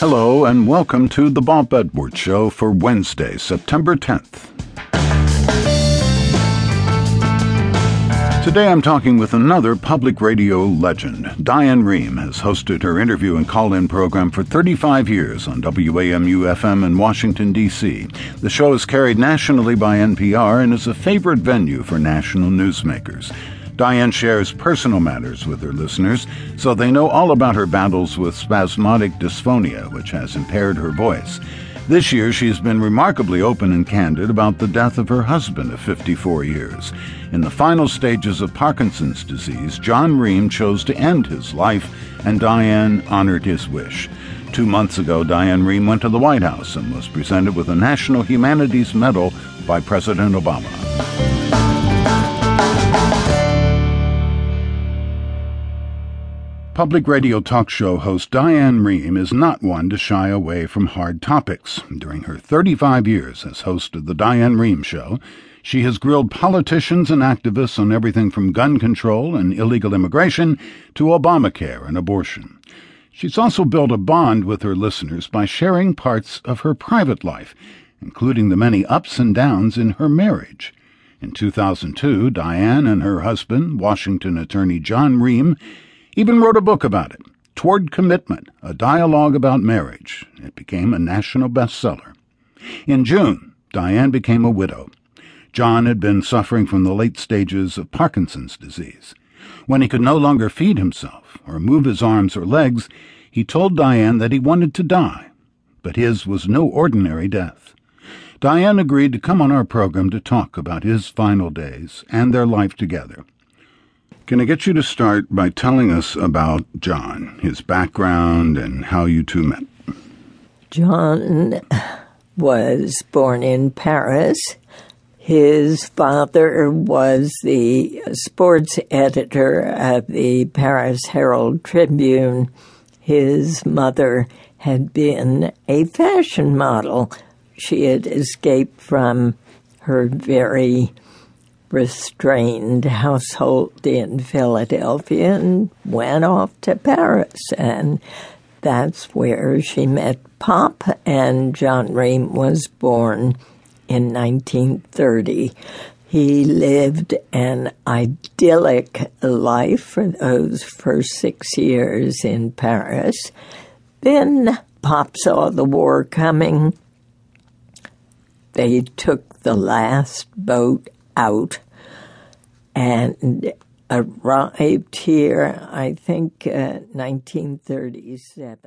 Hello, and welcome to the Bob Edwards Show for Wednesday, September 10th. Today I'm talking with another public radio legend. Diane Rehm has hosted her interview and call in program for 35 years on WAMU FM in Washington, D.C. The show is carried nationally by NPR and is a favorite venue for national newsmakers. Diane shares personal matters with her listeners, so they know all about her battles with spasmodic dysphonia, which has impaired her voice. This year, she's been remarkably open and candid about the death of her husband of 54 years. In the final stages of Parkinson's disease, John Rehm chose to end his life, and Diane honored his wish. Two months ago, Diane Rehm went to the White House and was presented with a National Humanities Medal by President Obama. Public radio talk show host Diane Rehm is not one to shy away from hard topics. During her 35 years as host of The Diane Rehm Show, she has grilled politicians and activists on everything from gun control and illegal immigration to Obamacare and abortion. She's also built a bond with her listeners by sharing parts of her private life, including the many ups and downs in her marriage. In 2002, Diane and her husband, Washington attorney John Rehm, even wrote a book about it, Toward Commitment, a dialogue about marriage. It became a national bestseller. In June, Diane became a widow. John had been suffering from the late stages of Parkinson's disease. When he could no longer feed himself or move his arms or legs, he told Diane that he wanted to die, but his was no ordinary death. Diane agreed to come on our program to talk about his final days and their life together. Can I get you to start by telling us about John, his background, and how you two met? John was born in Paris. His father was the sports editor of the Paris Herald Tribune. His mother had been a fashion model. She had escaped from her very restrained household in Philadelphia and went off to Paris. And that's where she met Pop, and John Rehm was born in 1930. He lived an idyllic life for those first six years in Paris. Then Pop saw the war coming. They took the last boat out and arrived here, I think, uh, 1937.